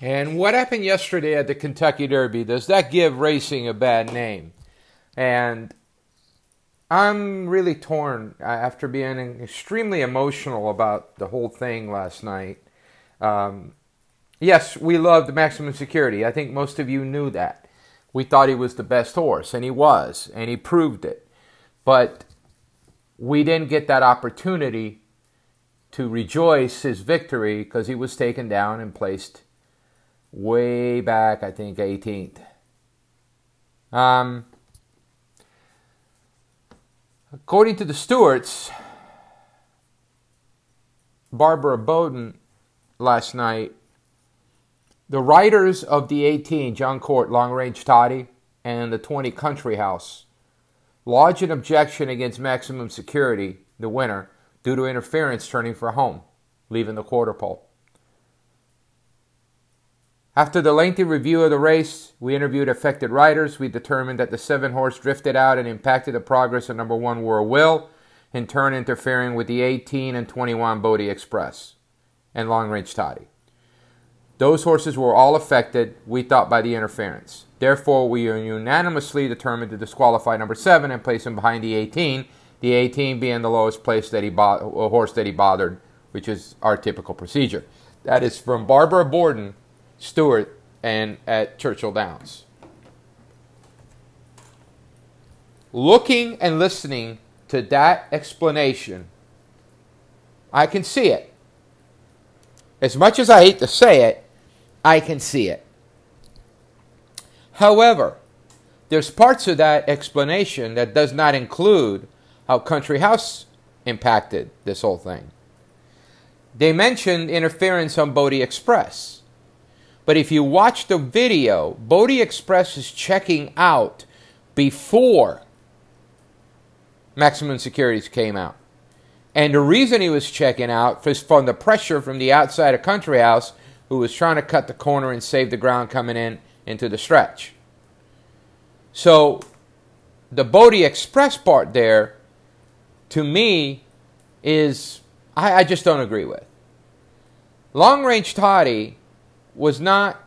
And what happened yesterday at the Kentucky Derby, does that give racing a bad name? And I'm really torn after being extremely emotional about the whole thing last night. Um, yes, we loved maximum security. I think most of you knew that. We thought he was the best horse, and he was, and he proved it. But we didn't get that opportunity to rejoice his victory because he was taken down and placed way back, I think, 18th. Um, according to the stewards, Barbara Borden last night, the writers of the 18, Jon Court, Long Range Toddy, and the 20 Country House, lodged an objection against maximum security, the winner, due to interference turning for home, leaving the quarter pole. After the lengthy review of the race, we interviewed affected riders. We determined that the seven horse drifted out and impacted the progress of number one War Will, in turn interfering with the 18 and 21 Bodexpress and Long Range Toddy. Those horses were all affected, we thought, by the interference. Therefore, we unanimously determined to disqualify number seven and place him behind the 18, the 18 being the lowest place that he bo- uh, horse that he bothered, which is our typical procedure. That is from Barbara Borden Stewart and at Churchill Downs. Looking and listening to that explanation, I can see it. As much as I hate to say it, I can see it. However, there's parts of that explanation that does not include how Country House impacted this whole thing. They mentioned interference on Bodexpress. But if you watch the video, Bodexpress is checking out before Maximum Security's came out. And the reason he was checking out was from the pressure from the outside of Country House, who was trying to cut the corner and save the ground coming in into the stretch. So the Bodexpress part there, to me, is I, I just don't agree with. Long range Toddy was not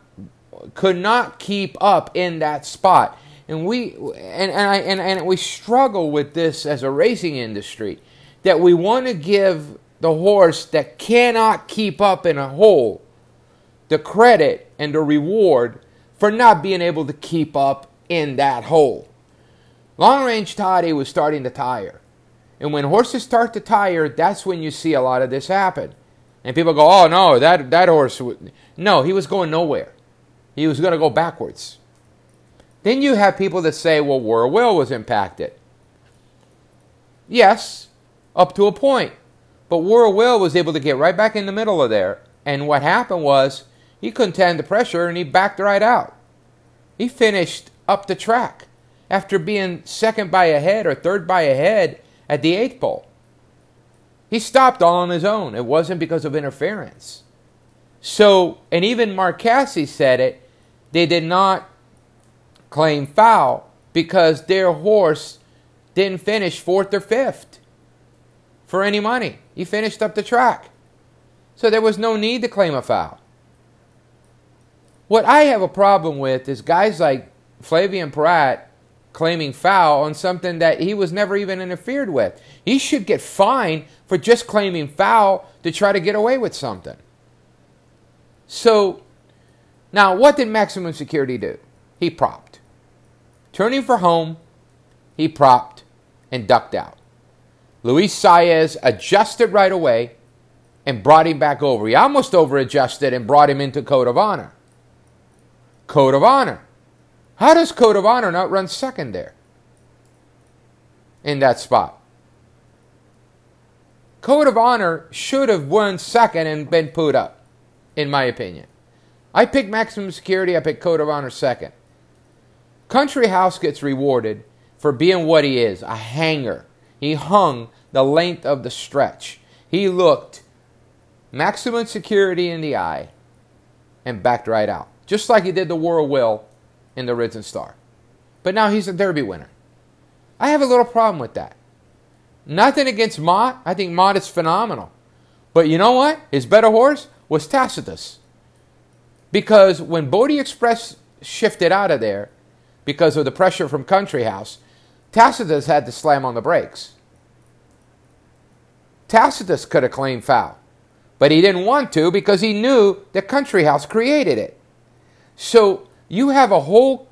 could not keep up in that spot. And we and, and I and, and we struggle with this as a racing industry that we want to give the horse that cannot keep up in a hole the credit and the reward for not being able to keep up in that hole. Long range Toddy was starting to tire. And when horses start to tire, that's when you see a lot of this happen. And people go, "Oh no, that that horse." No, he was going nowhere. He was going to go backwards. Then you have people that say, "Well, War Will was impacted." Yes, up to a point, but War Will was able to get right back in the middle of there. And what happened was he couldn't stand the pressure, and he backed right out. He finished up the track after being second by a head or third by a head at the eighth pole. He stopped all on his own. It wasn't because of interference. So, and even Mark Casse said it, they did not claim foul because their horse didn't finish fourth or fifth for any money. He finished up the track. So there was no need to claim a foul. What I have a problem with is guys like Flavien Prat claiming foul on something that he was never even interfered with. He should get fined for just claiming foul to try to get away with something. So, now what did maximum security do? He propped. Turning for home, he propped and ducked out. Luis Saez adjusted right away and brought him back over. He almost over adjusted and brought him into Code of Honor. Code of Honor how does Code of Honor not run second there in that spot? Code of Honor should have won second and been put up, in my opinion. I picked Maximum Security, I picked Code of Honor second. Country House gets rewarded for being what he is a hanger. He hung the length of the stretch. He looked maximum security in the eye and backed right out. Just like he did the War Will in the Risen Star. But now he's a Derby winner. I have a little problem with that. Nothing against Mott. I think Mott is phenomenal. But you know what? His better horse was Tacitus. Because when Bodexpress shifted out of there, because of the pressure from Country House, Tacitus had to slam on the brakes. Tacitus could have claimed foul, but he didn't want to because he knew that Country House created it. So you have a whole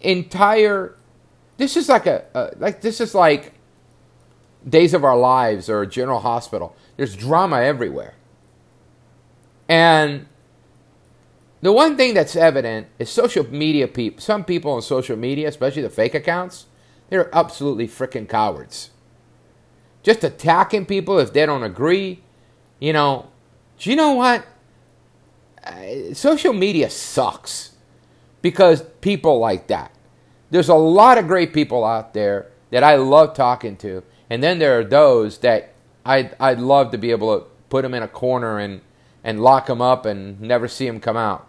entire. This is like a, like this is like Days of Our Lives or General Hospital. There's drama everywhere, and the one thing that's evident is social media people. Some people on social media, especially the fake accounts, they're absolutely freaking cowards. Just attacking people if they don't agree. You know, do you know what? Social media sucks because people like that. There's a lot of great people out there that I love talking to, and then there are those that I'd, I'd love to be able to put them in a corner and, and lock them up and never see them come out.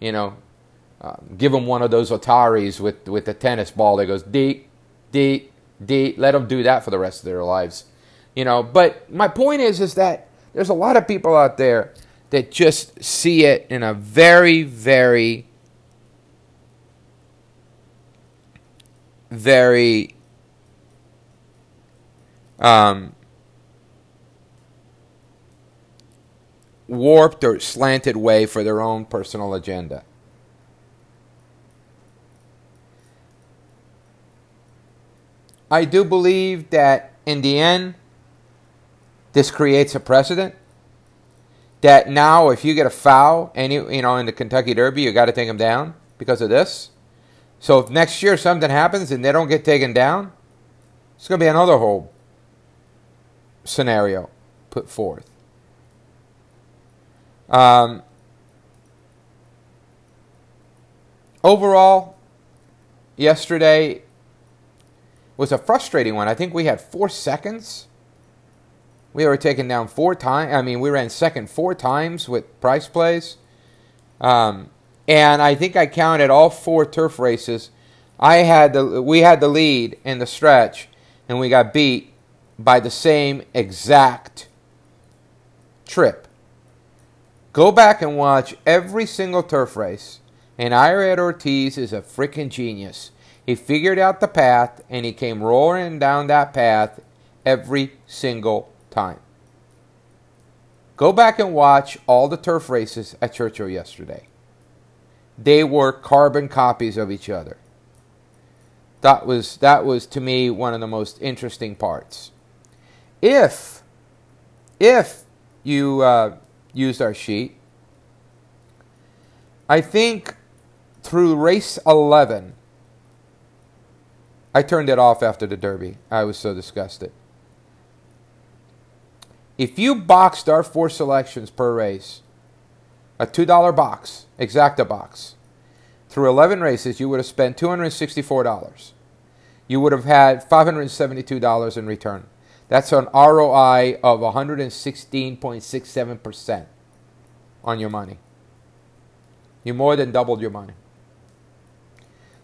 You know, uh, give them one of those Ataris with, with the tennis ball that goes deep, deep, deep. Let them do that for the rest of their lives. You know, but my point is, is that there's a lot of people out there that just see it in a very, very, very um, warped or slanted way for their own personal agenda. I do believe that in the end, this creates a precedent that now if you get a foul and you, know in the Kentucky Derby you got to take them down because of this. So if next year something happens and they don't get taken down, it's going to be another whole scenario put forth. Um, overall, yesterday was a frustrating one. I think we had four seconds we were taken down four times. I mean, we ran second four times with price plays. Um, and I think I counted all four turf races. I had the we had the lead in the stretch, and we got beat by the same exact trip. Go back and watch every single turf race. And Irad Ortiz is a freaking genius. He figured out the path and he came roaring down that path every single time. Go back and watch all the turf races at Churchill yesterday. They were carbon copies of each other. That was that was to me one of the most interesting parts. If if you uh, used our sheet, I think through race eleven, I turned it off after the Derby. I was so disgusted. If you boxed our four selections per race, a $2 box, exacta box, through 11 races, you would have spent $264. You would have had $572 in return. That's an ROI of 116.67% on your money. You more than doubled your money.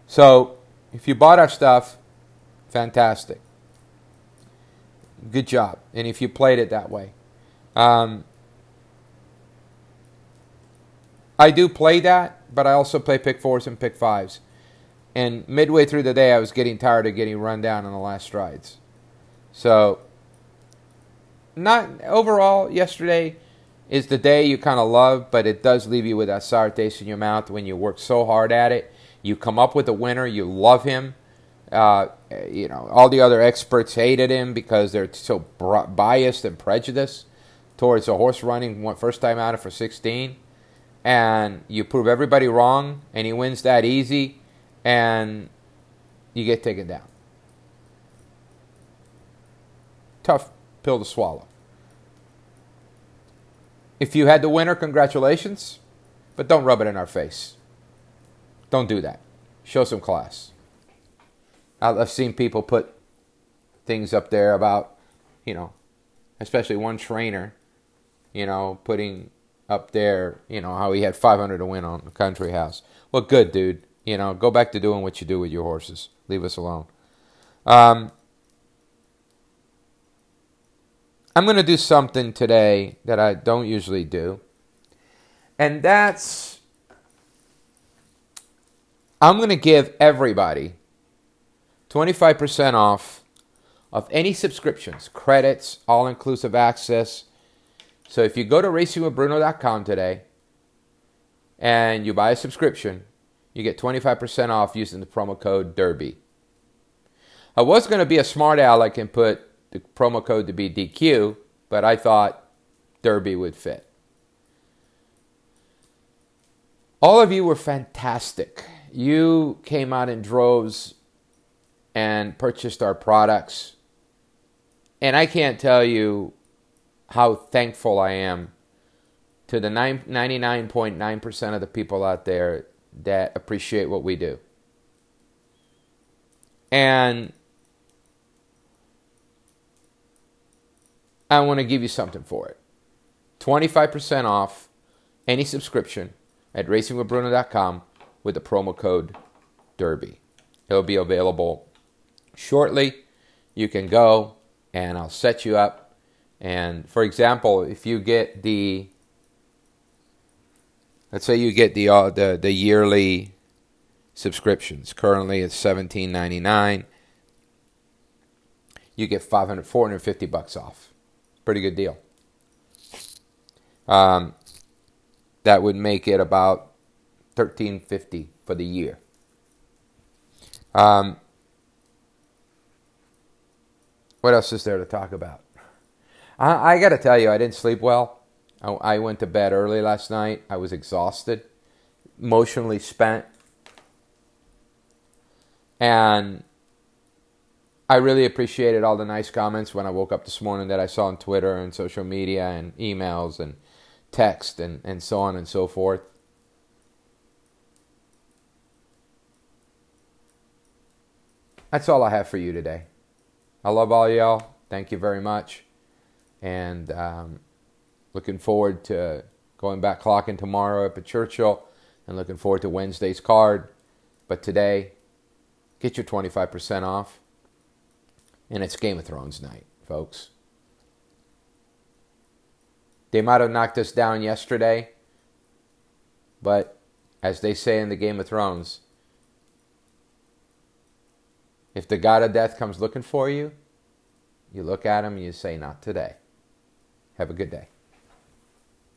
So, if you bought our stuff, fantastic good job. And if you played it that way, um, I do play that, but I also play pick fours and pick fives. And midway through the day, I was getting tired of getting run down on the last strides. So, not overall, yesterday is the day you kind of love, but it does leave you with that sour taste in your mouth when you work so hard at it. You come up with a winner, you love him uh, you know, all the other experts hated him because they're so biased and prejudiced towards a horse running first time out of for 16. And you prove everybody wrong, and he wins that easy, and you get taken down. Tough pill to swallow. If you had the winner, congratulations, but don't rub it in our face. Don't do that. Show some class. I've seen people put things up there about, you know, especially one trainer, you know, putting up there, you know, how he had 500 to win on the country house. Well, good, dude. You know, go back to doing what you do with your horses. Leave us alone. Um, I'm going to do something today that I don't usually do. And that's I'm going to give everybody 25% off of any subscriptions, credits, all inclusive access. So if you go to racingwithbruno.com today and you buy a subscription, you get 25% off using the promo code DERBY. I was going to be a smart aleck and put the promo code to be DQ, but I thought Derby would fit. All of you were fantastic. You came out in droves and purchased our products. And I can't tell you how thankful I am to the 99.9% of the people out there that appreciate what we do. And I want to give you something for it 25% off any subscription at racingwithbruno.com with the promo code DERBY. It'll be available shortly. You can go and I'll set you up. And for example, if you get the Let's say you get the uh, the the yearly subscriptions. Currently, it's seventeen ninety nine. You get 500, 450 bucks off. Pretty good deal. Um, that would make it about thirteen fifty for the year. Um, what else is there to talk about? I, I got to tell you, I didn't sleep well. I, went to bed early last night. I was exhausted, emotionally spent. And I really appreciated all the nice comments when I woke up this morning that I saw on Twitter and social media and emails and text and, and so on and so forth. That's all I have for you today. I love all y'all. Thank you very much. And um, Looking forward to going back clocking tomorrow up at Churchill and looking forward to Wednesday's card. But today, get your 25% off. And it's Game of Thrones night, folks. They might have knocked us down yesterday, but as they say in the Game of Thrones, if the God of death comes looking for you, you look at him and you say, Not today. Have a good day.